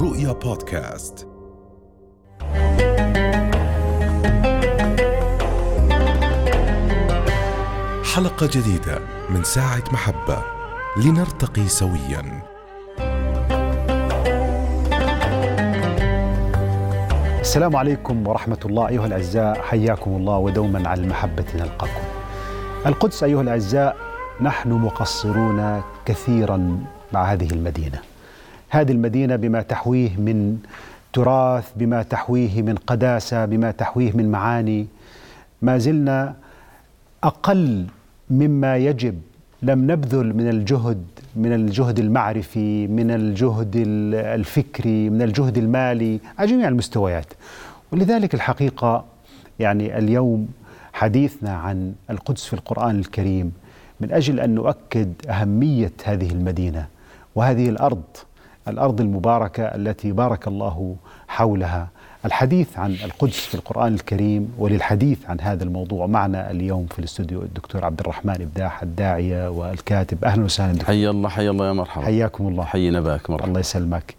رؤيا بودكاست. حلقة جديدة من ساعة محبة. لنرتقي سويا. السلام عليكم ورحمة الله أيها الأعزاء. حياكم الله ودوما على المحبة نلقاكم. القدس أيها الأعزاء نحن مقصرون كثيرا مع هذه المدينة. هذه المدينة بما تحويه من تراث بما تحويه من قداسة بما تحويه من معاني ما زلنا أقل مما يجب. لم نبذل من الجهد من الجهد المعرفي من الجهد الفكري من الجهد المالي على جميع المستويات. ولذلك الحقيقة يعني اليوم حديثنا عن القدس في القرآن الكريم من أجل أن نؤكد أهمية هذه المدينة وهذه الأرض. الأرض المباركة التي بارك الله حولها. الحديث عن القدس في القرآن الكريم وللحديث عن هذا الموضوع معنا اليوم في الاستوديو الدكتور عبد الرحمن إبداح الداعية والكاتب. أهلا وسهلا دكتور. حي الله حي الله يا مرحبا. حياكم الله. حينا بك مرحبا. الله يسلمك.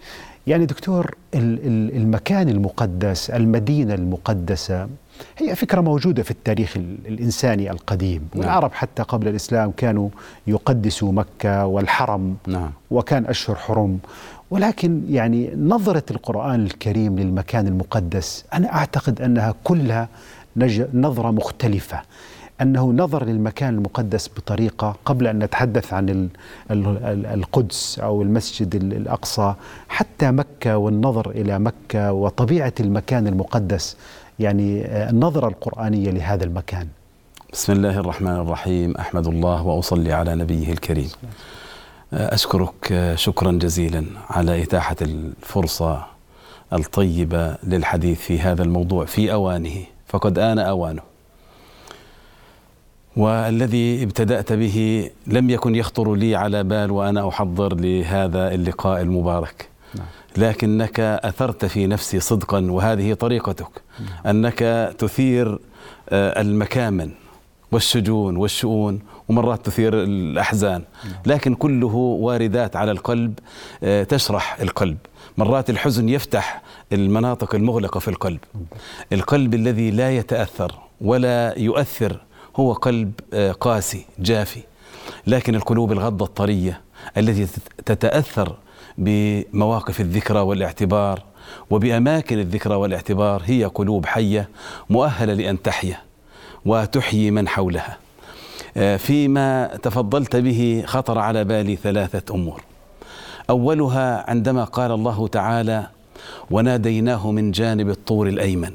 يعني دكتور المكان المقدس المدينة المقدسة هي فكرة موجودة في التاريخ الإنساني القديم. نعم. والعرب حتى قبل الإسلام كانوا يقدسوا مكة والحرم نعم. وكان أشهر حرم. ولكن يعني نظرة القرآن الكريم للمكان المقدس أنا أعتقد أنها كلها نظرة مختلفة. أنه نظر للمكان المقدس بطريقة قبل أن نتحدث عن القدس أو المسجد الأقصى حتى مكة والنظر إلى مكة وطبيعة المكان المقدس يعني النظرة القرآنية لهذا المكان. بسم الله الرحمن الرحيم أحمد الله وأصلي على نبيه الكريم. أشكرك شكرا جزيلا على إتاحة الفرصة الطيبة للحديث في هذا الموضوع في أوانه فقد آن أوانه والذي ابتدأت به لم يكن يخطر لي على بال وأنا أحضر لهذا اللقاء المبارك نعم. لكنك أثرت في نفسي صدقا وهذه طريقتك نعم. أنك تثير المكامن والشجون والشؤون ومرات تثير الأحزان. لكن كله واردات على القلب تشرح القلب. مرات الحزن يفتح المناطق المغلقة في القلب. القلب الذي لا يتأثر ولا يؤثر هو قلب قاسي جافي. لكن القلوب الغضة الطرية التي تتأثر بمواقف الذكرى والاعتبار وبأماكن الذكرى والاعتبار هي قلوب حية مؤهلة لأن تحيا. وتحيي من حولها. فيما تفضلت به خطر على بالي ثلاثة أمور. أولها عندما قال الله تعالى وناديناه من جانب الطور الأيمن.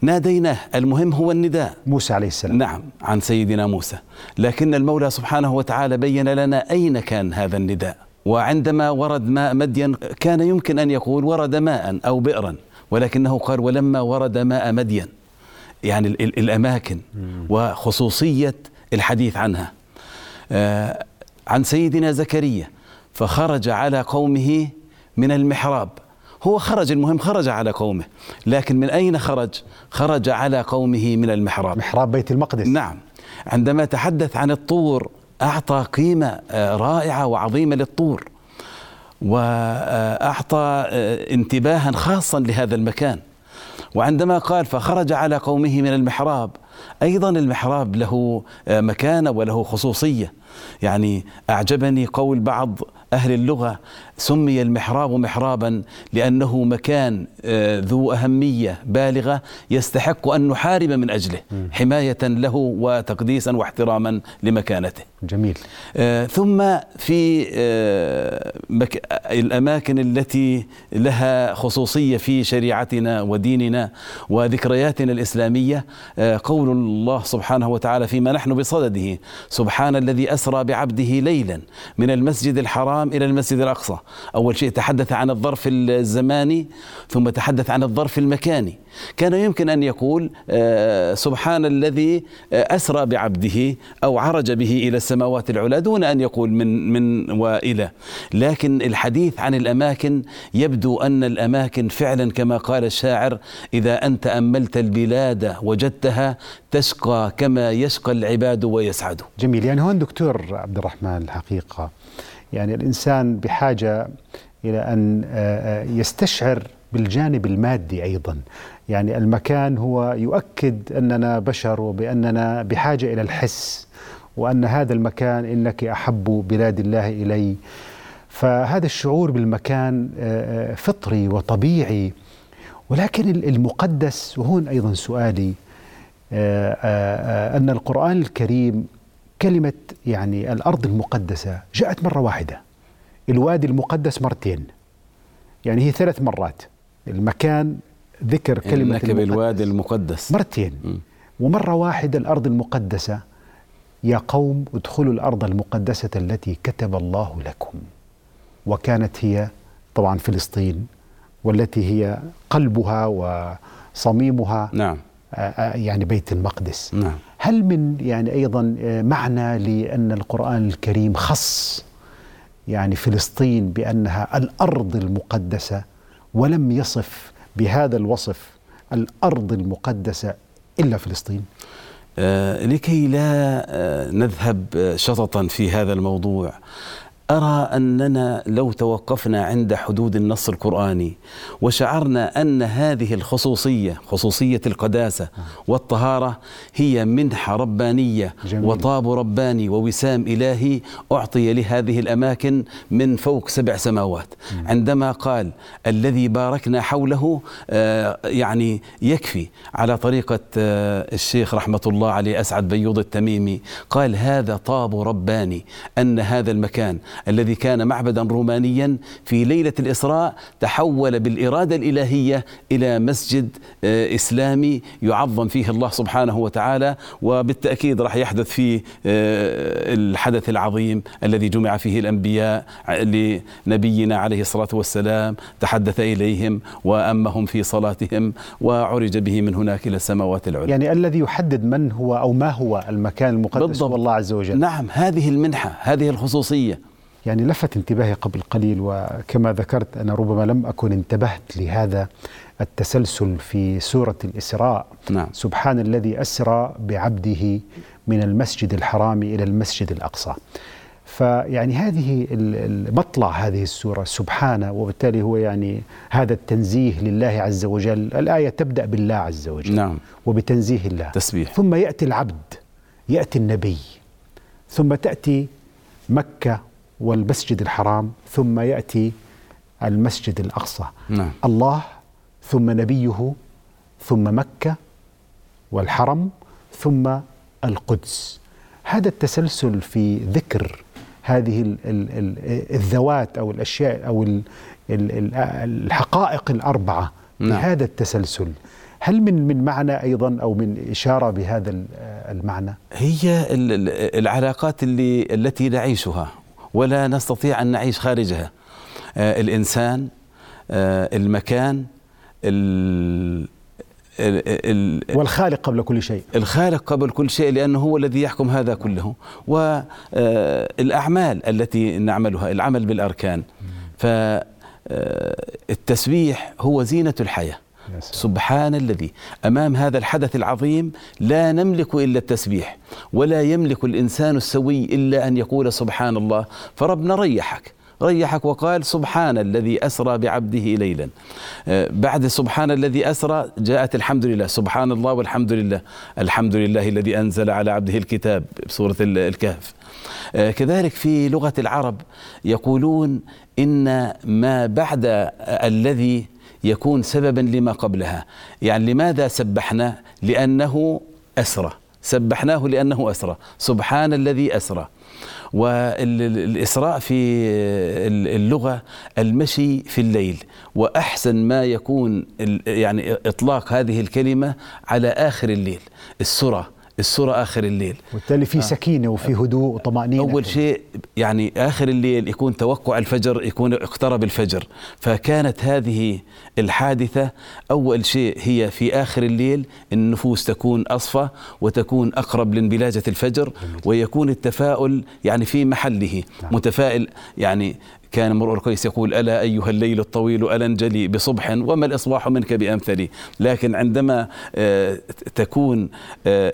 ناديناه المهم هو النداء. موسى عليه السلام. نعم عن سيدنا موسى. لكن المولى سبحانه وتعالى بين لنا أين كان هذا النداء. وعندما ورد ماء مدين كان يمكن أن يقول ورد ماء أو بئرا ولكنه قال ولما ورد ماء مدين. يعني الأماكن وخصوصية الحديث عنها. آه عن سيدنا زكريا فخرج على قومه من المحراب. هو خرج المهم خرج على قومه لكن من أين خرج؟ خرج على قومه من المحراب. محراب بيت المقدس. نعم. عندما تحدث عن الطور أعطى قيمة رائعة وعظيمة للطور وأعطى انتباها خاصا لهذا المكان. وعندما قال فخرج على قومه من المحراب أيضا المحراب له مكانة وله خصوصية. يعني أعجبني قول بعض أهل اللغة سمي المحراب محرابا لأنه مكان ذو أهمية بالغة يستحق أن نحارب من أجله حماية له وتقديسا واحتراما لمكانته. جميل. ثم في الأماكن التي لها خصوصية في شريعتنا وديننا وذكرياتنا الإسلامية قول الله سبحانه وتعالى فيما نحن بصدده سبحان الذي أسرى بعبده ليلا من المسجد الحرام إلى المسجد الأقصى. أول شيء تحدث عن الظرف الزماني ثم تحدث عن الظرف المكاني. كان يمكن أن يقول سبحان الذي أسرى بعبده أو عرج به إلى السماوات العلى دون أن يقول من من وإلى. لكن الحديث عن الأماكن يبدو أن الأماكن فعلا كما قال الشاعر إذا أنت أملت البلاد وجدتها تشقى كما يشقى العباد ويسعد. جميل. يعني هون دكتور عبد الرحمن الحقيقة يعني الإنسان بحاجة إلى أن يستشعر بالجانب المادي أيضا. يعني المكان هو يؤكد أننا بشر وبأننا بحاجة إلى الحس وأن هذا المكان إنك أحب بلاد الله إلي. فهذا الشعور بالمكان فطري وطبيعي. ولكن المقدس وهون أيضا سؤالي أن القرآن الكريم كلمة يعني الأرض المقدسة جاءت مرة واحدة. الوادي المقدس مرتين. يعني هي ثلاث مرات. المكان ذكر كلمة إنك بالوادي المقدس. مرتين. م. ومرة واحدة الأرض المقدسة. يا قوم ادخلوا الأرض المقدسة التي كتب الله لكم. وكانت هي طبعا فلسطين والتي هي قلبها وصميمها نعم. يعني بيت المقدس. نعم. هل من يعني أيضا معنى لأن القرآن الكريم خص يعني فلسطين بأنها الأرض المقدسة ولم يصف بهذا الوصف الأرض المقدسة إلا فلسطين؟ آه لكي لا آه نذهب شططا في هذا الموضوع. أرى أننا لو توقفنا عند حدود النص القرآني وشعرنا أن هذه الخصوصية خصوصية القداسة والطهارة هي منحه ربانية جميل. وطاب رباني ووسام إلهي أعطي لهذه الأماكن من فوق سبع سماوات عندما قال الذي باركنا حوله آه يعني يكفي على طريقة آه الشيخ رحمة الله عليه أسعد بيوض التميمي قال هذا طاب رباني أن هذا المكان الذي كان معبدا رومانيا في ليلة الإسراء تحول بالإرادة الإلهية إلى مسجد إسلامي يعظم فيه الله سبحانه وتعالى وبالتأكيد راح يحدث فيه الحدث العظيم الذي جمع فيه الأنبياء لنبينا عليه الصلاة والسلام تحدث إليهم وأمهم في صلاتهم وعرج به من هناك إلى السماوات العلى يعني الذي يحدد من هو أو ما هو المكان المقدس بالضبط. هو الله عز وجل. نعم هذه المنحة هذه الخصوصية. يعني لفت انتباهي قبل قليل وكما ذكرت أنا ربما لم أكن انتبهت لهذا التسلسل في سورة الإسراء. نعم. سبحان الذي أسرى بعبده من المسجد الحرام إلى المسجد الأقصى. فيعني هذه مطلع هذه السورة سبحانه وبالتالي هو يعني هذا التنزيه لله عز وجل. الآية تبدأ بالله عز وجل. نعم. وبتنزيه الله. تسبيح. ثم يأتي العبد يأتي النبي ثم تأتي مكة والمسجد الحرام ثم يأتي المسجد الأقصى نعم. الله ثم نبيه ثم مكة والحرم ثم القدس هذا التسلسل في ذكر هذه ال ال ال الذوات أو الأشياء أو ال ال الحقائق الأربعة نعم. بهذا التسلسل هل من من معنى أيضا أو من إشارة بهذا المعنى؟ هي العلاقات اللي التي نعيشها ولا نستطيع أن نعيش خارجها. آه الإنسان آه المكان ال ال والخالق قبل كل شيء. الخالق قبل كل شيء لأنه هو الذي يحكم هذا كله. والأعمال التي نعملها العمل بالأركان. فالتسبيح هو زينة الحياة. سبحان الذي أمام هذا الحدث العظيم لا نملك إلا التسبيح ولا يملك الإنسان السوي إلا أن يقول سبحان الله فربنا ريحك ريحك وقال سبحان الذي أسرى بعبده ليلا. بعد سبحان الذي أسرى جاءت الحمد لله سبحان الله والحمد لله الحمد لله الذي أنزل على عبده الكتاب بسورة الكهف. كذلك في لغة العرب يقولون إن ما بعد الذي يكون سببا لما قبلها. يعني لماذا سبحنا؟ لأنه أسرى. سبحناه لأنه أسرى. سبحان الذي أسرى. والإسراء في اللغة المشي في الليل. وأحسن ما يكون يعني إطلاق هذه الكلمة على آخر الليل. السرى. السرى آخر الليل. وبالتالي في سكينة وفي هدوء وطمأنينة. أول شيء يعني آخر الليل يكون توقع الفجر يكون اقترب الفجر. فكانت هذه الحادثة أول شيء هي في آخر الليل النفوس تكون أصفى وتكون أقرب لانبلاجة الفجر ويكون التفاؤل يعني في محله. متفائل يعني كان امرؤ القيس يقول ألا أيها الليل الطويل ألا انجلي بصبح وما الإصباح منك بأمثلي. لكن عندما آه، تكون آه،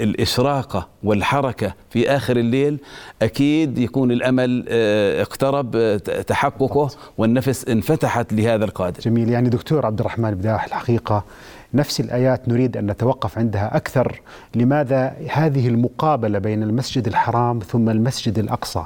الإشراقة والحركة في آخر الليل أكيد يكون الأمل آه، اقترب تحققه والنفس انفتحت لهذا القادر. جميل. يعني دكتور عبد الرحمن بداح الحقيقة نفس الآيات نريد أن نتوقف عندها أكثر. لماذا هذه المقابلة بين المسجد الحرام ثم المسجد الأقصى؟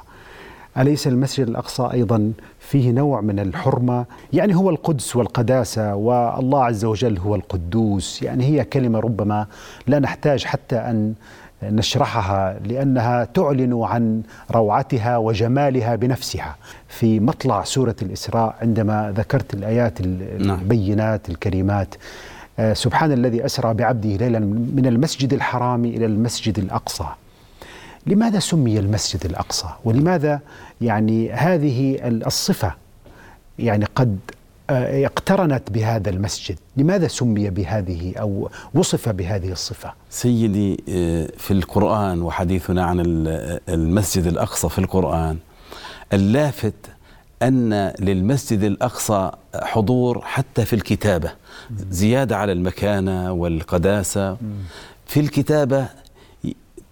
أليس المسجد الأقصى أيضا فيه نوع من الحرمة؟ يعني هو القدس والقداسة والله عز وجل هو القدوس. يعني هي كلمة ربما لا نحتاج حتى أن نشرحها لأنها تعلن عن روعتها وجمالها بنفسها. في مطلع سورة الإسراء عندما ذكرت الآيات نعم. البينات الكريمات آه، سبحان الذي أسرى بعبده ليلا من المسجد الحرام إلى المسجد الأقصى. لماذا سمي المسجد الأقصى؟ ولماذا يعني هذه الصفة يعني قد آه، اقترنت بهذا المسجد؟ لماذا سمي بهذه أو وصف بهذه الصفة؟ سيدي آه، في القرآن وحديثنا عن المسجد الأقصى في القرآن اللافت أن للمسجد الأقصى حضور حتى في الكتابة زيادة على المكانة والقداسة. في الكتابة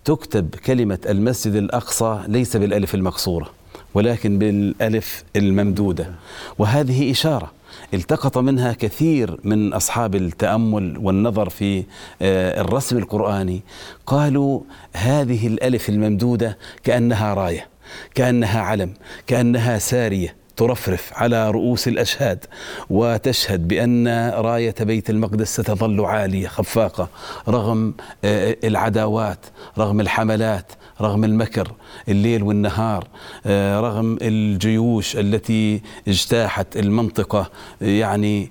تكتب كلمة المسجد الأقصى ليس بالألف المقصورة ولكن بالألف الممدودة. وهذه إشارة التقط منها كثير من أصحاب التأمل والنظر في آه، الرسم القرآني. قالوا هذه الألف الممدودة كأنها راية كأنها علم كأنها سارية. ترفرف على رؤوس الأشهاد وتشهد بأن راية بيت المقدس ستظل عالية خفاقة رغم آه، العداوات رغم الحملات رغم المكر الليل والنهار آه، رغم الجيوش التي اجتاحت المنطقة يعني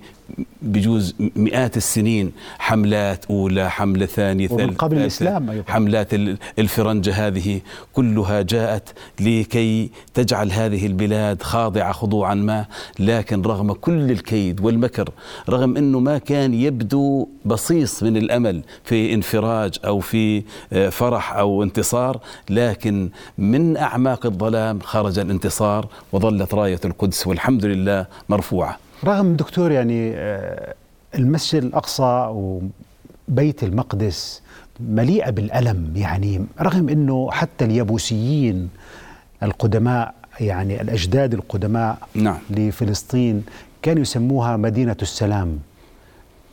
بجوز مئات السنين حملات أولى حملة ثانية ومن قبل الإسلام أيضا. حملات الفرنجة هذه كلها جاءت لكي تجعل هذه البلاد خاضعة خضوعا ما لكن رغم كل الكيد والمكر رغم أنه ما كان يبدو بصيص من الأمل في انفراج أو في آه، فرح أو انتصار لكن من أعماق الظلام خرج الانتصار وظلت راية القدس والحمد لله مرفوعة. رغم دكتور يعني آه، المسجد الأقصى وبيت المقدس مليئة بالألم يعني رغم أنه حتى اليبوسيين القدماء يعني الأجداد القدماء نعم. لفلسطين كانوا يسموها مدينة السلام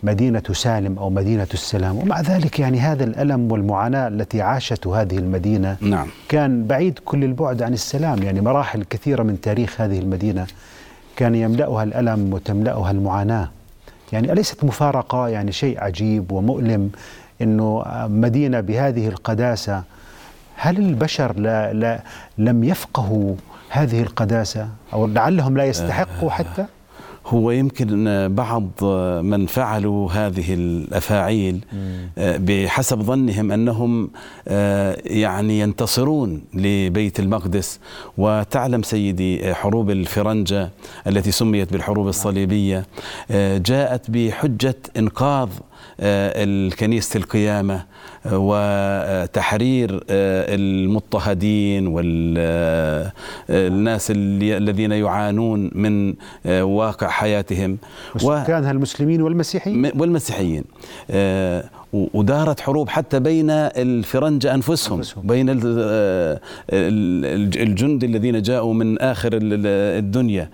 مدينة سالم أو مدينة السلام ومع ذلك يعني هذا الألم والمعاناة التي عاشته هذه المدينة نعم. كان بعيد كل البعد عن السلام يعني مراحل كثيرة من تاريخ هذه المدينة كان يملأها الألم وتملأها المعاناة. يعني أليست مفارقة يعني شيء عجيب ومؤلم أنه مدينة بهذه القداسة. هل البشر لا لا لم يفقهوا هذه القداسة؟ أو لعلهم لا يستحقوا حتى؟ هو يمكن بعض من فعلوا هذه الأفاعيل آه، بحسب ظنهم أنهم آه، يعني ينتصرون لبيت المقدس. وتعلم سيدي حروب الفرنجة التي سميت بالحروب الصليبية آه، جاءت بحجة إنقاذ الكنيسة القيامة وتحرير المضطهدين والناس الذين يعانون من واقع حياتهم. وسكانها المسلمين والمسيحيين. والمسيحيين. ودارت حروب حتى بين الفرنجة أنفسهم, أنفسهم. بين الجند الذين جاءوا من آخر الدنيا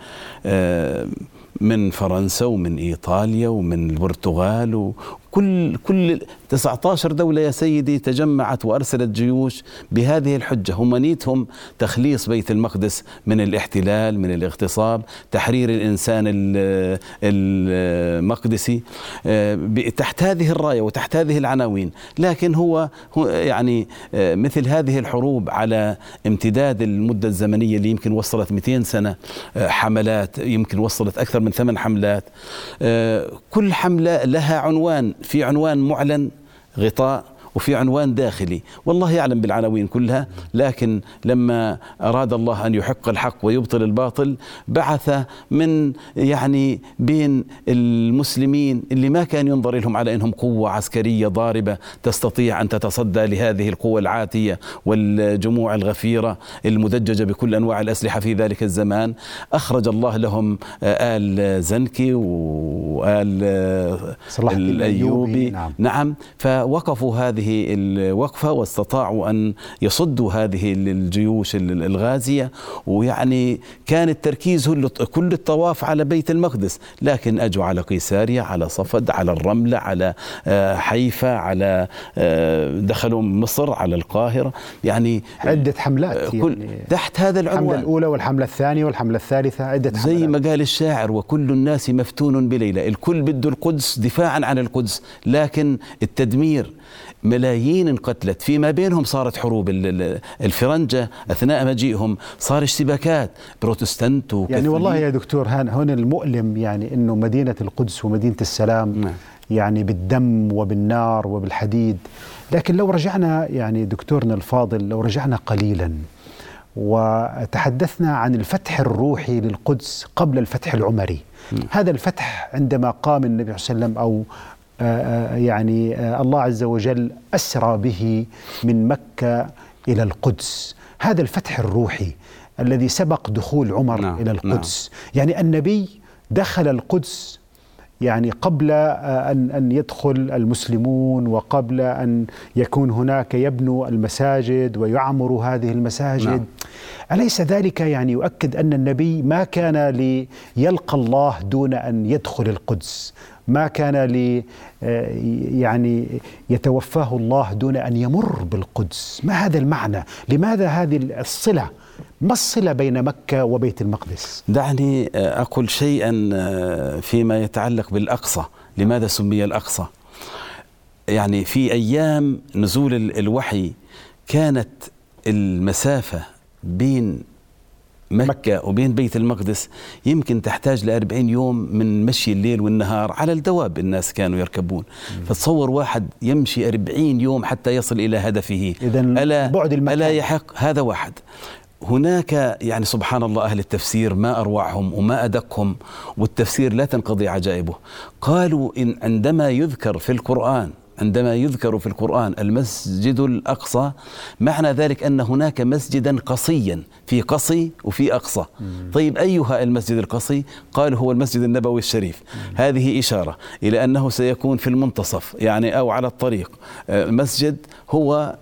من فرنسا ومن إيطاليا ومن البرتغال كل كل 19 دولة يا سيدي تجمعت وأرسلت جيوش بهذه الحجة. هم نيتهم تخليص بيت المقدس من الاحتلال من الاغتصاب تحرير الإنسان المقدسي آه، تحت هذه الراية وتحت هذه العناوين. لكن هو يعني آه، مثل هذه الحروب على امتداد المدة الزمنية اللي يمكن وصلت 200 سنة آه، حملات يمكن وصلت أكثر من ثمان حملات كل حملة لها عنوان. في عنوان معلن غطاء وفي عنوان داخلي. والله يعلم بالعناوين كلها لكن لما أراد الله أن يحق الحق ويبطل الباطل بعث من يعني بين المسلمين اللي ما كان ينظر لهم على أنهم قوة عسكرية ضاربة تستطيع أن تتصدى لهذه القوة العاتية والجموع الغفيرة المدججة بكل أنواع الأسلحة في ذلك الزمان. أخرج الله لهم آل زنكي وآل صلاح الأيوبي نعم. نعم. فوقفوا هذه الوقفة واستطاعوا أن يصدوا هذه الجيوش الغازية ويعني كان التركيز كل الطواف على بيت المقدس. لكن أجوا على قيساريا على صفد على الرملة على آه، حيفا على آه، دخلوا مصر على القاهرة. يعني عدة حملات آه، كل يعني تحت هذا الحملة العنوان الأولى والحملة الثانية والحملة الثالثة عدة زي حملات ما قال الشاعر وكل الناس مفتون بليلى الكل بده القدس دفاعا عن القدس. لكن التدمير ملايين انقتلت فيما بينهم صارت حروب ال- ال- الفرنجة أثناء مجيئهم صار اشتباكات بروتستانت يعني. والله يا دكتور هان هنا المؤلم يعني إنه مدينة القدس ومدينة السلام نعم. يعني بالدم وبالنار وبالحديد لكن لو رجعنا يعني دكتورنا الفاضل لو رجعنا قليلا وتحدثنا عن الفتح الروحي للقدس قبل الفتح العمري هذا الفتح عندما قام النبي صلى الله عليه وسلم أو يعني آه، الله عز وجل أسرى به من مكة إلى القدس. هذا الفتح الروحي الذي سبق دخول عمر نعم، إلى القدس. يعني النبي دخل القدس يعني قبل آه، أن أن يدخل المسلمون وقبل أن يكون هناك يبنوا المساجد ويعمروا هذه المساجد. نعم. أليس ذلك يعني يؤكد أن النبي ما كان ليلقى الله دون أن يدخل القدس؟ ما كان لي آه، يعني يتوفاه الله دون أن يمر بالقدس؟ ما هذا المعنى؟ لماذا هذه الصلة؟ ما الصلة بين مكة وبيت المقدس؟ دعني آه، أقول شيئا آه، فيما يتعلق بالأقصى. لماذا سمي الأقصى؟ يعني في أيام نزول ال- الوحي كانت المسافة بين مكة وبين بيت المقدس يمكن تحتاج لأربعين يوم من مشي الليل والنهار على الدواب الناس كانوا يركبون. فتصور واحد يمشي أربعين يوم حتى يصل إلى هدفه. إذن ألا, بعد المكان. ألا يحق؟ هذا واحد. هناك يعني سبحان الله أهل التفسير ما أروعهم وما أدقهم والتفسير لا تنقضي عجائبه. قالوا إن عندما يذكر في القرآن عندما يذكر في القرآن المسجد الأقصى معنى ذلك أن هناك مسجدا قصيا في قصي وفي أقصى. طيب أيها المسجد القصي؟ قالوا هو المسجد النبوي الشريف. هذه إشارة إلى أنه سيكون في المنتصف يعني أو على الطريق. آه، مسجد هو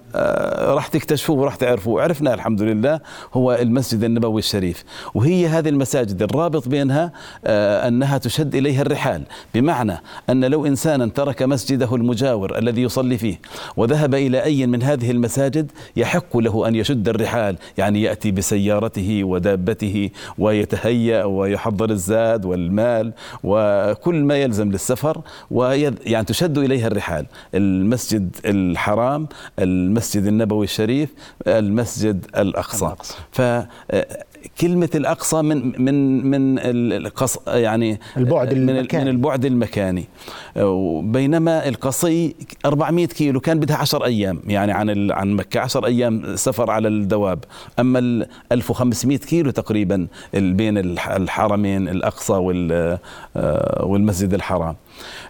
راح تكتشفوه وراح تعرفوه. عرفنا الحمد لله هو المسجد النبوي الشريف وهي هذه المساجد الرابط بينها آه، أنها تشد إليها الرحال. بمعنى أن لو إنسانا ترك مسجده المجاور الذي يصلي فيه وذهب إلى أي من هذه المساجد يحق له أن يشد الرحال يعني يأتي بسيارته ودابته ويتهيأ ويحضر الزاد والمال وكل ما يلزم للسفر ويذ يعني تشد إليها الرحال. المسجد الحرام المسجد النبوي الشريف المسجد الأقصى. الأقصى. فكلمة الأقصى من من من القص يعني البعد من المكاني. من البعد المكاني. بينما القصي 400 كيلو كان بدها 10 أيام يعني عن عن مكة. 10 أيام سفر على الدواب. أما ال 1500 كيلو تقريبا بين الح- الحرمين الأقصى آه، والمسجد الحرام. آه،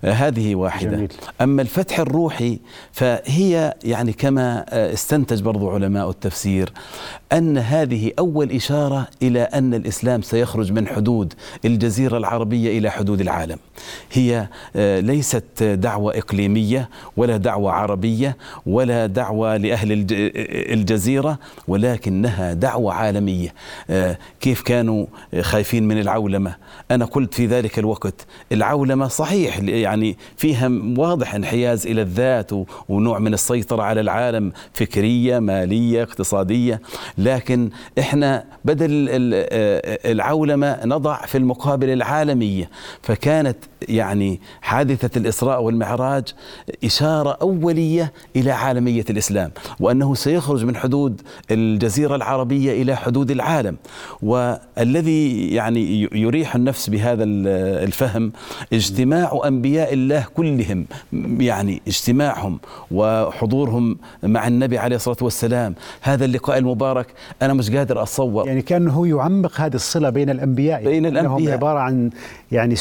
هذه واحدة. جميل. أما الفتح الروحي فهي يعني كما آه، استنتج برضو علماء التفسير أن هذه أول إشارة إلى أن الإسلام سيخرج من حدود الجزيرة العربية إلى حدود العالم. هي آه، ليست دعوة إقليمية ولا دعوة عربية ولا دعوة لأهل الج- الجزيرة ولكنها دعوة عالمية. آه، كيف كانوا خايفين من العولمة؟ أنا قلت في ذلك الوقت العولمة صحيح يعني فيها واضح انحياز إلى الذات ونوع من السيطرة على العالم فكرية مالية اقتصادية. لكن إحنا بدل العولمة نضع في المقابل العالمية. فكانت يعني حادثة الإسراء والمعراج إشارة أولية إلى عالمية الإسلام وأنه سيخرج من حدود الجزيرة العربية إلى حدود العالم. والذي يعني يريح النفس بهذا الفهم اجتماع أنبياء الله كلهم يعني اجتماعهم وحضورهم مع النبي عليه الصلاة والسلام. هذا اللقاء المبارك أنا مش قادر أتصور. يعني كأنه يعمق هذه الصلة بين الأنبياء. بين الأنبياء. عبارة عن يعني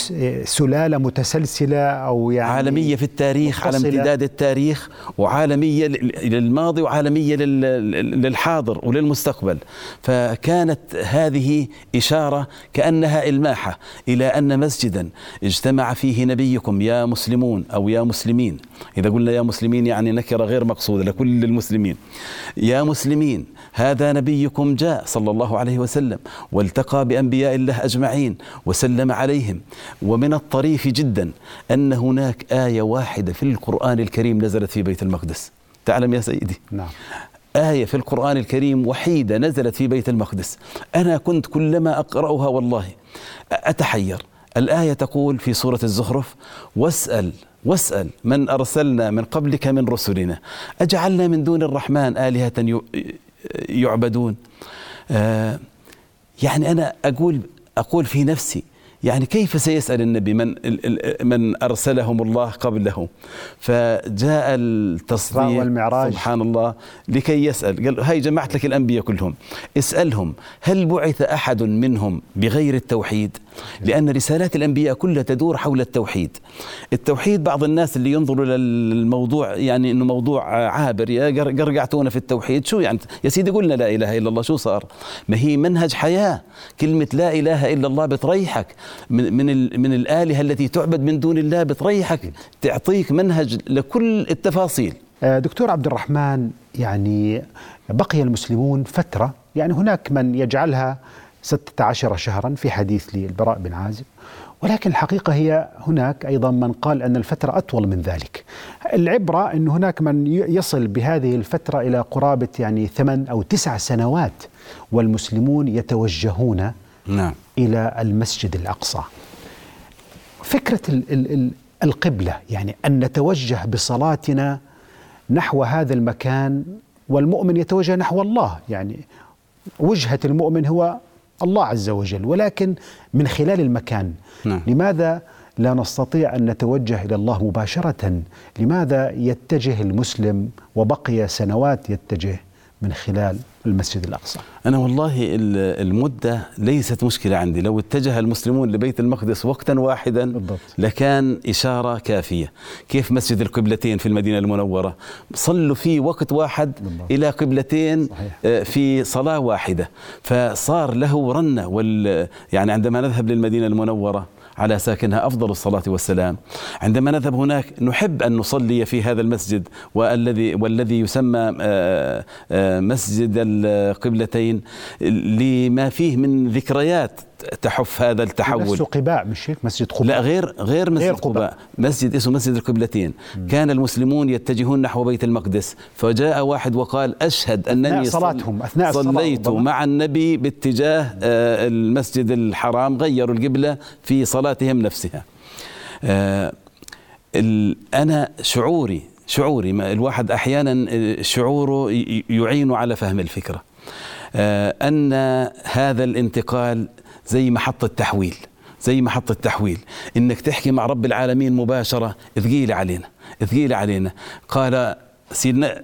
سلالة متسلسلة أو يعني عالمية في التاريخ على امتداد التاريخ وعالمية للماضي وعالمية للحاضر وللمستقبل. فكانت هذه إشارة كأنها إلماحة إلى أن مسجدا اجتمع فيه نبيكم يا مسلمون أو يا مسلمين؟ إذا قلنا يا مسلمين يعني نكرة غير مقصودة لكل المسلمين. يا مسلمين هذا نبيكم جاء صلى الله عليه وسلم والتقى بأنبياء الله أجمعين وسلم عليهم. ومن الطريف جدا أن هناك آية واحدة في القرآن الكريم نزلت في بيت المقدس. تعلم يا سيدي؟ نعم. آية في القرآن الكريم وحيدة نزلت في بيت المقدس. أنا كنت كلما أقرأها والله أتحير. الآية تقول في سورة الزخرف واسأل واسأل من أرسلنا من قبلك من رسلنا أجعلنا من دون الرحمن آلهة يعبدون؟ آه يعني أنا أقول أقول في نفسي يعني كيف سيسأل النبي من من أرسلهم الله قبله؟ فجاء التصديق والمعراج. سبحان الله لكي يسأل. قال هاي جمعت لك الأنبياء كلهم اسألهم هل بعث أحد منهم بغير التوحيد؟ لأن رسالات الأنبياء كلها تدور حول التوحيد. التوحيد بعض الناس اللي ينظروا للموضوع يعني أنه موضوع عابر يا قرقعتونا في التوحيد شو يعني؟ يا سيدي قلنا لا إله إلا الله شو صار؟ ما هي منهج حياة كلمة لا إله إلا الله بتريحك من من من الآلهة التي تعبد من دون الله بتريحك تعطيك منهج لكل التفاصيل. آه، دكتور عبد الرحمن يعني بقي المسلمون فترة يعني هناك من يجعلها 16 شهرا في حديث للبراء بن عازب. ولكن الحقيقة هي هناك أيضا من قال أن الفترة أطول من ذلك. العبرة أن هناك من يصل بهذه الفترة إلى قرابة يعني ثمان أو تسع سنوات والمسلمون يتوجهون نعم. إلى المسجد الأقصى. فكرة ال ال ال القبلة يعني أن نتوجه بصلاتنا نحو هذا المكان والمؤمن يتوجه نحو الله. يعني وجهة المؤمن هو الله عز وجل ولكن من خلال المكان. نعم. لماذا لا نستطيع أن نتوجه إلى الله مباشرة؟ لماذا يتجه المسلم وبقي سنوات يتجه؟ من خلال المسجد الأقصى أنا والله المدة ليست مشكلة عندي لو اتجه المسلمون لبيت المقدس وقتا واحدا بالضبط. لكان إشارة كافية كيف مسجد القبلتين في المدينة المنورة صلوا فيه وقت واحد بالضبط. إلى قبلتين صحيح. آه، في صلاة واحدة فصار له رنة وال يعني عندما نذهب للمدينة المنورة على ساكنها. أفضل الصلاة والسلام. عندما نذهب هناك نحب أن نصلي في هذا المسجد والذي والذي يسمى آه، آه، مسجد القبلتين لما فيه من ذكريات تحف هذا التحول. نفسه قباء مش هيك؟ مسجد قباء. لا غير غير مسجد غير قباء. قباء. مسجد اسمه مسجد القبلتين. كان المسلمون يتجهون نحو بيت المقدس. فجاء واحد وقال أشهد أنني أثناء صلاتهم أثناء صليت الصلاة مع النبي باتجاه آه، المسجد الحرام غيروا القبلة في صلاتهم نفسها. آه، أنا شعوري شعوري الواحد أحيانا آه، شعوره يعين على فهم الفكرة. أن هذا الانتقال زي محطة تحويل زي محطة تحويل. إنك تحكي مع رب العالمين مباشرة ثقيلة علينا ثقيلة علينا. قال سيدنا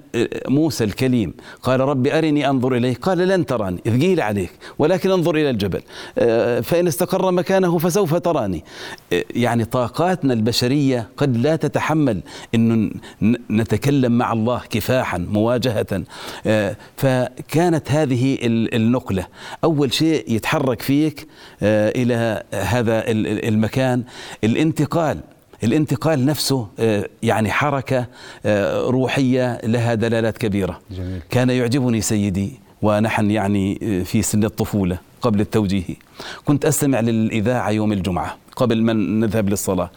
موسى الكليم قال رب أرني أنظر إليه قال لن تراني. ثقيل عليك ولكن انظر إلى الجبل. آه، فإن استقر مكانه فسوف تراني. آه، يعني طاقاتنا البشرية قد لا تتحمل أن نتكلم مع الله كفاحا مواجهة. آه، فكانت هذه النقلة. أول شيء يتحرك فيك إلى هذا المكان. الانتقال. الانتقال نفسه آه، يعني حركة آه، روحية لها دلالات كبيرة. جميل. كان يعجبني سيدي ونحن يعني آه، في سن الطفولة قبل التوجيه. كنت أستمع للإذاعة يوم الجمعة قبل ما نذهب للصلاة.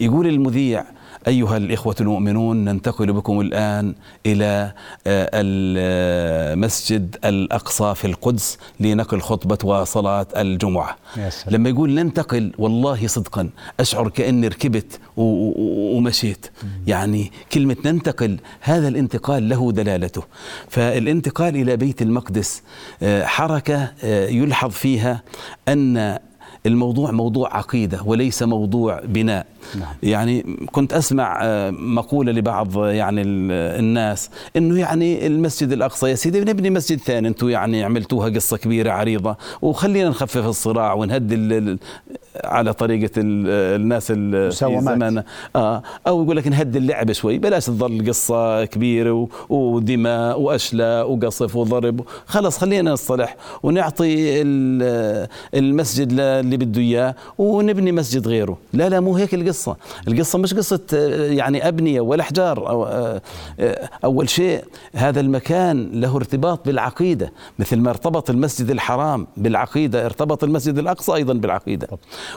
يقول المذيع أيها الإخوة المؤمنون ننتقل بكم الآن إلى آه، المسجد الأقصى في القدس لنقل خطبة وصلاة الجمعة. يا سلام. لما يقول ننتقل والله صدقا أشعر كأني ركبت ومشيت. يعني كلمة ننتقل هذا الانتقال له دلالته. فالانتقال إلى بيت المقدس آه، حركة آه، يلحظ فيها أن الموضوع موضوع عقيدة وليس موضوع بناء. نعم. يعني كنت أسمع آه، مقولة لبعض يعني ال- الناس إنه يعني المسجد الأقصى يا سيدي بنبني مسجد ثاني. أنتم يعني عملتوها قصة كبيرة عريضة. وخلينا نخفف الصراع ونهدي على طريقة ال- الناس ال- في مساومات. زماننا آه. أو يقول لك نهدي اللعبة شوي. بلاش تظل قصة كبيرة و- ودماء وأشلاء وقصف وضرب. خلص خلينا نصطلح ونعطي ال- المسجد اللي بده إياه ونبني مسجد غيره. لا لا مو هيك القصة. القصة مش قصة آه، يعني أبنية ولا أحجار أو آه، آه، أول شيء هذا المكان له ارتباط بالعقيدة مثل ما ارتبط المسجد الحرام بالعقيدة ارتبط المسجد الأقصى أيضا بالعقيدة.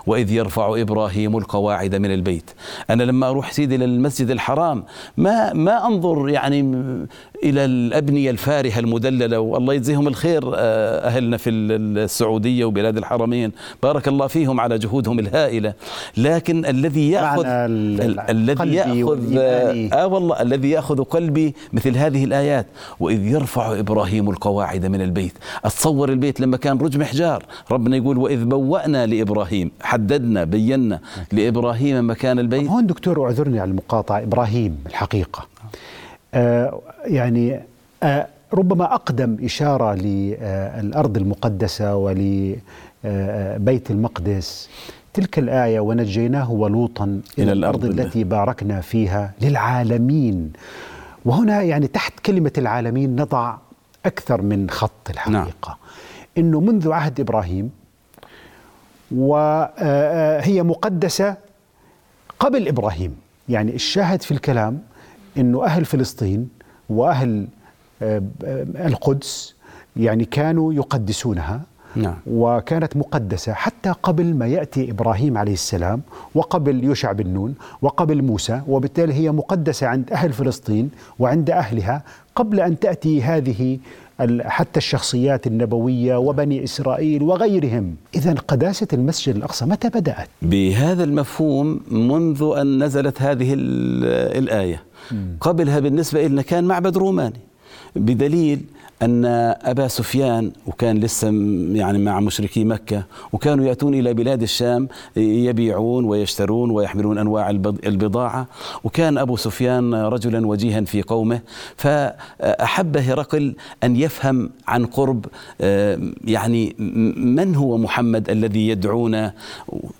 وإذ يرفع إبراهيم القواعد من البيت. أنا لما أروح سيدي للمسجد الحرام ما ما أنظر يعني إلى الأبنية الفارهة المدللة والله يجزيهم الخير آه، أهلنا في ال- السعودية وبلاد الحرمين. بارك الله فيهم على جهودهم الهائلة. لكن الذي يأخذ الذي يأخذ. آه والله الذي يأخذ قلبي مثل هذه الآيات. وإذ يرفع إبراهيم القواعد من البيت. أتصور البيت لما كان رجم حجار. ربنا يقول وإذ بوأنا لإبراهيم حددنا بينا لإبراهيم مكان البيت. هون دكتور اعذرني على المقاطعة إبراهيم الحقيقة. آه يعني آه ربما أقدم إشارة للأرض المقدسة ولبيت المقدس. تلك الآية ونجيناه ولوطا إلى الأرض الأرض التي باركنا فيها للعالمين. وهنا يعني تحت كلمة العالمين نضع أكثر من خط الحقيقة. إنه منذ عهد إبراهيم وهي مقدسة قبل إبراهيم يعني الشاهد في الكلام أنه أهل فلسطين وأهل آه، القدس يعني كانوا يقدسونها نعم. وكانت مقدسة حتى قبل ما يأتي إبراهيم عليه السلام وقبل يوشع بن نون وقبل موسى وبالتالي هي مقدسة عند أهل فلسطين وعند أهلها قبل أن تأتي هذه حتى الشخصيات النبوية وبني إسرائيل وغيرهم. إذا قداسة المسجد الأقصى متى بدأت؟ بهذا المفهوم منذ أن نزلت هذه ال- الآية. قبلها بالنسبة لنا كان معبد روماني. بدليل أن أبا سفيان وكان لسه يعني مع مشركي مكة وكانوا يأتون إلى بلاد الشام يبيعون ويشترون ويحملون أنواع البض- البضاعة. وكان أبو سفيان رجلا وجيها في قومه. فأحب هرقل أن يفهم عن قرب يعني من هو محمد الذي يدعونا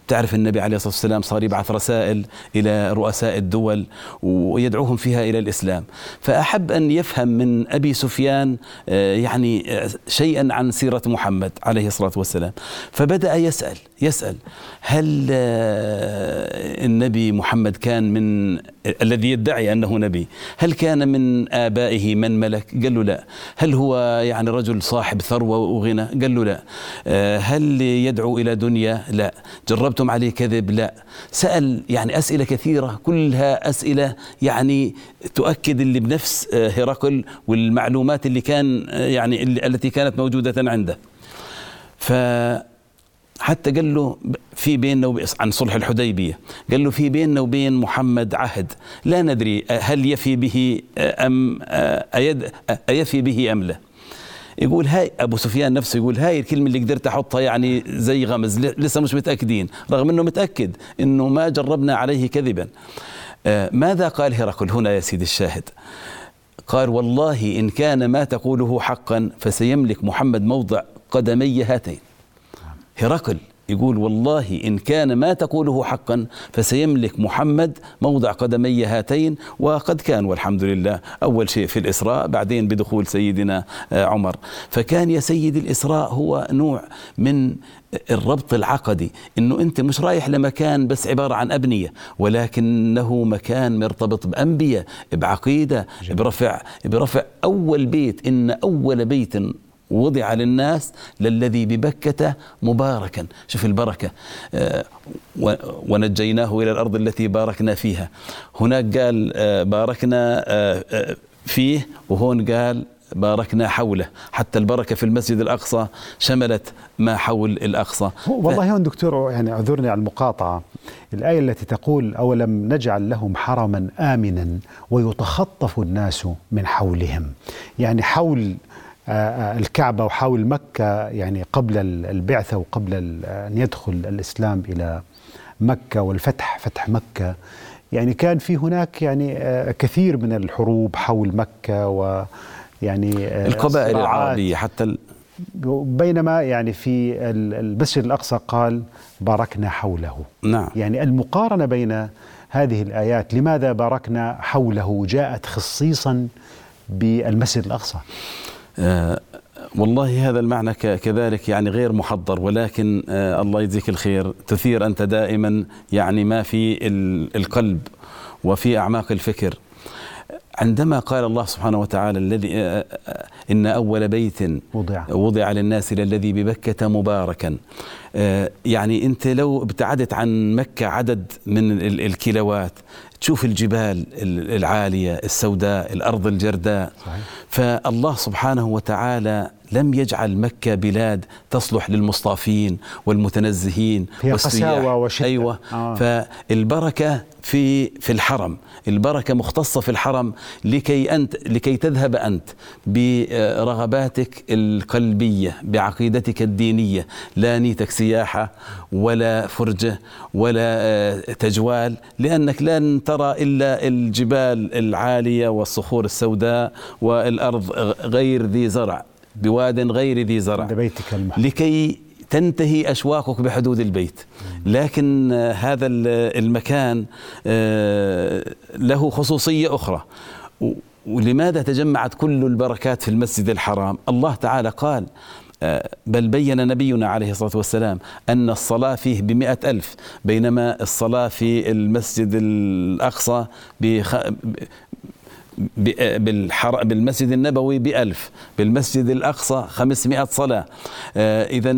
تعرف النبي عليه الصلاة والسلام صار يبعث رسائل إلى رؤساء الدول ويدعوهم فيها إلى الإسلام. فأحب أن يفهم من أبي سفيان يعني آه، شيئا عن سيرة محمد عليه الصلاة والسلام. فبدأ يسأل يسأل هل آه، النبي محمد كان من الذي يدعي أنه نبي. هل كان من آبائه من ملك؟ قال له لا. هل هو يعني رجل صاحب ثروة وغنى؟ قال له لا. آه، هل يدعو إلى دنيا؟ لا. جربتم عليه كذب؟ لا. سأل يعني أسئلة كثيرة كلها أسئلة يعني تؤكد اللي بنفس آه، هرقل والمعلومات اللي كان آه، يعني التي كانت موجودة عنده. ف حتى قال له في بيننا عن صلح الحديبية. قال له في بيننا وبين محمد عهد. لا ندري هل يفي به ام أيد أيفي به أم لا. يقول هاي أبو سفيان نفسه يقول هاي الكلمة اللي قدرت أحطها يعني زي غمز. لسه مش متأكدين. رغم إنه متأكد إنه ما جربنا عليه كذبا. ماذا قال هرقل هنا يا سيدي الشاهد؟ قال والله إن كان ما تقوله حقا فسيملك محمد موضع قدمي هاتين. هرقل يقول والله إن كان ما تقوله حقا فسيملك محمد موضع قدمي هاتين وقد كان والحمد لله. أول شيء في الإسراء بعدين بدخول سيدنا آه، عمر. فكان يا سيد الإسراء هو نوع من الربط العقدي إنه أنت مش رايح لمكان بس عبارة عن أبنية ولكنه مكان مرتبط بأنبياء بعقيدة برفع برفع أول بيت إن أول بيت وضع للناس للذي ببكة مباركا. شوف البركة. آه، ونجيناه إلى الأرض التي باركنا فيها. هناك قال آه، باركنا آه، فيه وهون قال باركنا حوله. حتى البركة في المسجد الأقصى شملت ما حول الأقصى. والله هون دكتور يعني اعذرني على المقاطعة. الآية التي تقول أولم نجعل لهم حرما آمنا ويتخطف الناس من حولهم. يعني حول الكعبة وحول مكة يعني قبل البعثة وقبل أن يدخل الإسلام إلى مكة والفتح فتح مكة. يعني كان في هناك يعني آه، كثير من الحروب حول مكة و يعني القبائل العربية حتى بينما يعني في المسجد الأقصى قال باركنا حوله. نعم. يعني المقارنة بين هذه الآيات لماذا باركنا حوله؟ جاءت خصيصا بالمسجد الأقصى. آه والله هذا المعنى كذلك يعني غير محضر ولكن آه الله يجزيك الخير. تثير أنت دائما يعني ما في القلب وفي أعماق الفكر. عندما قال الله سبحانه وتعالى الذي آه، آه، إن أول بيت وضع. وضع للناس للذي ببكة مباركا. آه، يعني أنت لو ابتعدت عن مكة عدد من الكيلوات تشوف الجبال العالية السوداء الأرض الجرداء. صحيح. فالله سبحانه وتعالى لم يجعل مكة بلاد تصلح للمصطافين والمتنزهين هي قساوة وشدة. أيوة. آه. فالبركة في في الحرم. البركة مختصة في الحرم لكي أنت لكي تذهب أنت برغباتك القلبية بعقيدتك الدينية. لا نيتك سياحة ولا فرجة ولا آه، تجوال لأنك لن ترى إلا الجبال العالية والصخور السوداء والأرض غير ذي زرع. بواد غير ذي زرع. بيتك لكي تنتهي أشواقك بحدود البيت. لكن هذا المكان آه، له خصوصية أخرى. ولماذا تجمعت كل البركات في المسجد الحرام؟ الله تعالى قال آه، بل بين نبينا عليه الصلاة والسلام أن الصلاة فيه بمئة ألف بينما الصلاة في المسجد الأقصى بالمسجد النبوي بألف بالمسجد الأقصى خمسمائة صلاة. آه، إذا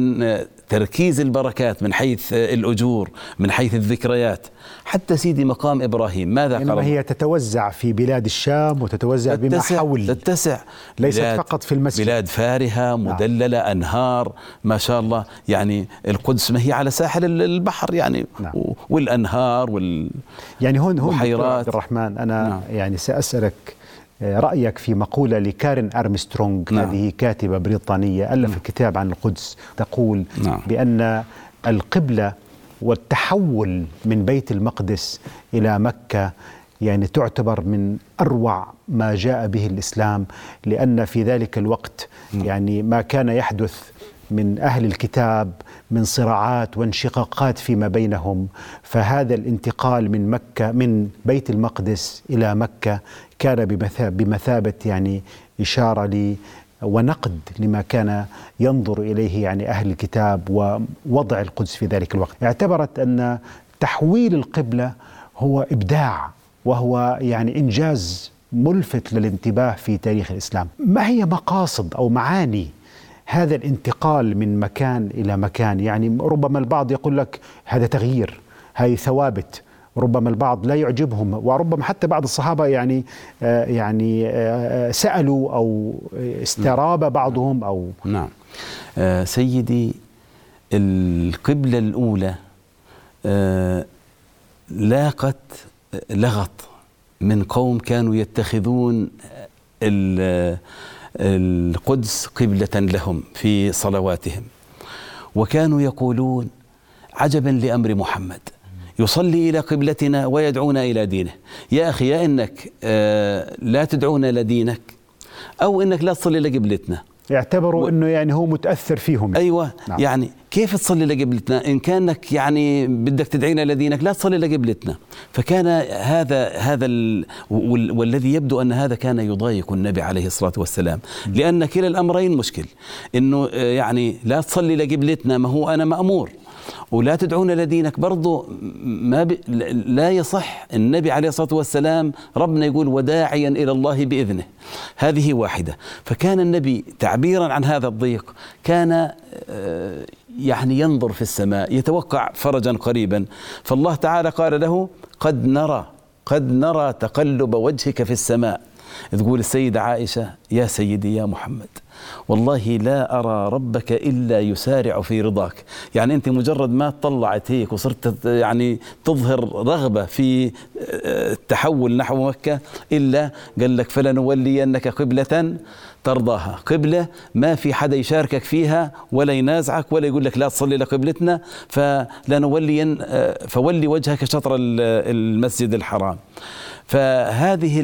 تركيز البركات من حيث الأجور من حيث الذكريات حتى سيدي مقام إبراهيم ماذا قال إنما هي تتوزع في بلاد الشام وتتوزع بما حول تتسع ليست فقط في المسجد بلاد فارهة نعم. مدللة نعم. أنهار ما شاء الله يعني القدس ما هي على ساحل البحر يعني نعم. والأنهار وال يعني هون هون عبد الرحمن أنا نعم. يعني سأسألك رأيك في مقولة لكارين أرمسترونغ نعم. هذه كاتبة بريطانية ألفت نعم. كتاب عن القدس تقول نعم. بأن القبلة والتحول من بيت المقدس إلى مكة يعني تعتبر من أروع ما جاء به الإسلام لأن في ذلك الوقت نعم. يعني ما كان يحدث من أهل الكتاب من صراعات وانشقاقات فيما بينهم. فهذا الانتقال من مكة من بيت المقدس إلى مكة كان بمثابة يعني إشارة لي ونقد لما كان ينظر إليه يعني أهل الكتاب ووضع القدس في ذلك الوقت. اعتبرت أن تحويل القبلة هو إبداع وهو يعني إنجاز ملفت للانتباه في تاريخ الإسلام. ما هي مقاصد أو معاني هذا الانتقال من مكان إلى مكان. يعني ربما البعض يقول لك هذا تغيير هذه ثوابت. ربما البعض لا يعجبهم وربما حتى بعض الصحابة يعني آه يعني آه سألوا أو استراب بعضهم أو نعم. آه سيدي القبلة الأولى آه لاقت لغط من قوم كانوا يتخذون القدس قبلة لهم في صلواتهم. وكانوا يقولون عجبا لأمر محمد. يصلي إلى قبلتنا ويدعونا إلى دينه. يا أخي يا إنك آه، لا تدعونا لدينك أو إنك لا تصلي لقبلتنا يعتبروا و... إنه يعني هو متأثر فيهم. أيوه نعم. يعني كيف تصلي لقبلتنا؟ إن كانك يعني بدك تدعينا لدينك لا تصلي لقبلتنا. فكان هذا هذا ال... وال... والذي يبدو أن هذا كان يضايق النبي عليه الصلاة والسلام. لأن كلا الأمرين مشكل. إنه آه، يعني لا تصلي لقبلتنا ما هو أنا مأمور. ولا تدعون لدينك. برضو ما ب... لا يصح النبي عليه الصلاة والسلام ربنا يقول وداعيا إلى الله بإذنه. هذه واحدة. فكان النبي تعبيرا عن هذا الضيق كان آه، يعني ينظر في السماء يتوقع فرجا قريبا. فالله تعالى قال له قد نرى قد نرى تقلب وجهك في السماء. تقول السيدة عائشة يا سيدي يا محمد والله لا أرى ربك إلا يسارع في رضاك. يعني أنت مجرد ما طلعت هيك وصرت يعني تظهر رغبة في التحول نحو مكة إلا قال لك فلنولينك قبلة ترضاها. قبلة ما في حدا يشاركك فيها ولا ينازعك ولا يقول لك لا تصلي لقبلتنا فلنولين فولي وجهك شطر المسجد الحرام. فهذه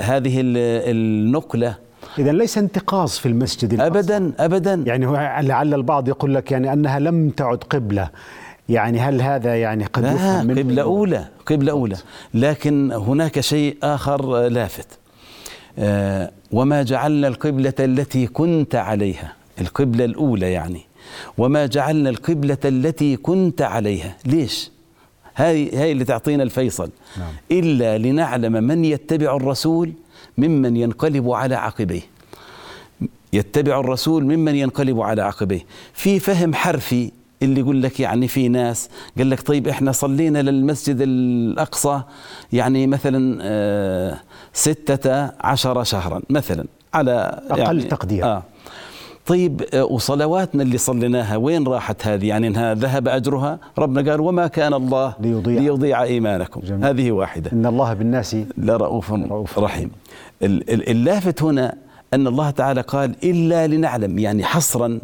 هذه النقلة إذا ليس انتقاص في المسجد الأقصى. أبدا أبدا. يعني لعل البعض يقول لك يعني أنها لم تعد قبلة. يعني هل هذا يعني قد لا من قبلة أولى قبلة أولى. لكن هناك شيء آخر لافت. آه وما جعلنا القبلة التي كنت عليها. القبلة الأولى يعني. وما جعلنا القبلة التي كنت عليها. ليش؟ هاي هاي اللي تعطينا الفيصل. نعم. إلا لنعلم من يتبع الرسول ممن ينقلب على عقبيه. يتبع الرسول ممن ينقلب على عقبيه. في فهم حرفي اللي يقول لك يعني في ناس قال لك طيب إحنا صلينا للمسجد الأقصى يعني مثلا آه ستة عشر شهرا مثلا على أقل يعني تقدير. آه. طيب آه، وصلواتنا اللي صليناها وين راحت هذه؟ يعني إنها ذهب أجرها؟ ربنا قال وما كان الله ليضيع, ليضيع إيمانكم. جميل. هذه واحدة. إن الله بالناس لرؤوف رحيم. اللافت هنا أن الله تعالى قال إلا لنعلم. يعني حصرا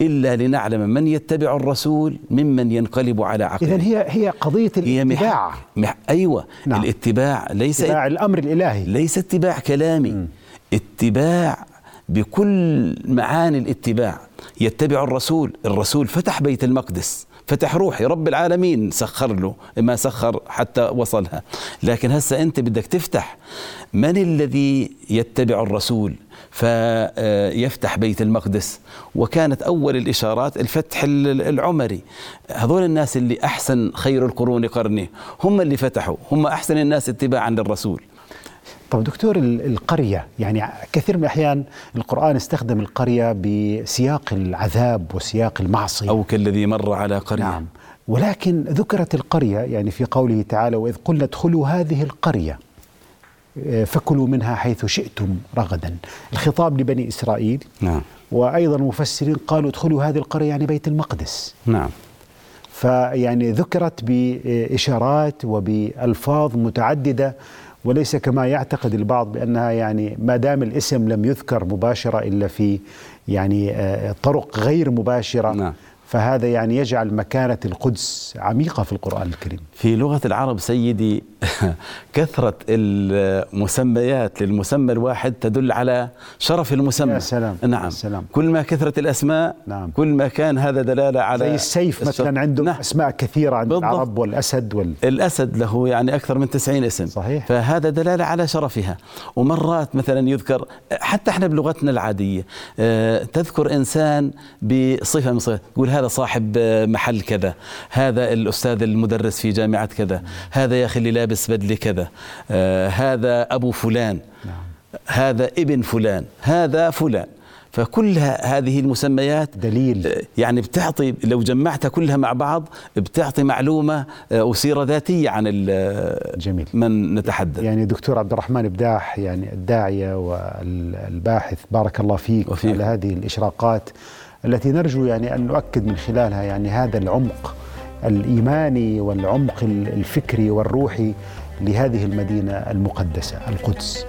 إلا لنعلم من يتبع الرسول ممن ينقلب على عقله. اذا هي هي قضية الاتباع هي مح مح أيوه. نعم. الاتباع ليس اتباع الأمر الإلهي. ليس اتباع كلامي. م. اتباع بكل معاني الاتباع يتبع الرسول. الرسول فتح بيت المقدس فتح روحي رب العالمين سخر له ما سخر حتى وصلها. لكن هسه أنت بدك تفتح من الذي يتبع الرسول؟ فيفتح بيت المقدس. وكانت أول الإشارات الفتح العمري. هذول الناس اللي أحسن خير القرون قرني هم اللي فتحوا هم أحسن الناس اتباعا للرسول. طب دكتور القرية يعني كثير من الأحيان القرآن استخدم القرية بسياق العذاب وسياق المعصية. أو كالذي مر على قرية. نعم. ولكن ذكرت القرية يعني في قوله تعالى وإذ قلنا ادخلوا هذه القرية آه، فكلوا منها حيث شئتم رغدا. الخطاب لبني إسرائيل. نعم. وأيضا المفسرين قالوا ادخلوا هذه القرية يعني بيت المقدس. نعم. فيعني ذكرت بإشارات وبألفاظ متعددة وليس كما يعتقد البعض بأنها يعني ما دام الاسم لم يذكر مباشرة إلا في يعني آه، طرق غير مباشرة نعم. فهذا يعني يجعل مكانة القدس عميقة في القرآن الكريم في لغة العرب سيدي كثرة المسميات للمسمى الواحد تدل على شرف المسمى يا سلام نعم يا سلام. كل ما كثرت الأسماء نعم. كل ما كان هذا دلالة على زي السيف مثلا عنده نعم. أسماء كثيرة عند بالضبط. العرب والأسد وال... الأسد له يعني أكثر من 90 اسم صحيح فهذا دلالة على شرفها ومرات مثلا يذكر حتى إحنا بلغتنا العادية آه، تذكر إنسان بصفة من صفات يقول هذا صاحب محل كذا هذا الأستاذ المدرس في جامعة كذا هذا يا أخي اللي لابس بدلة كذا آه هذا أبو فلان نعم. هذا ابن فلان هذا فلان. فكل هذه المسميات دليل. آه، يعني بتعطي لو جمعتها كلها مع بعض بتعطي معلومة آه، وسيرة ذاتية عن جميل. من نتحدث. يعني دكتور عبد الرحمن بداح يعني الداعية والباحث بارك الله فيك وفيك. على هذه الإشراقات. التي نرجو يعني أن نؤكد من خلالها يعني هذا العمق الإيماني والعمق الفكري والروحي لهذه المدينة المقدسة القدس.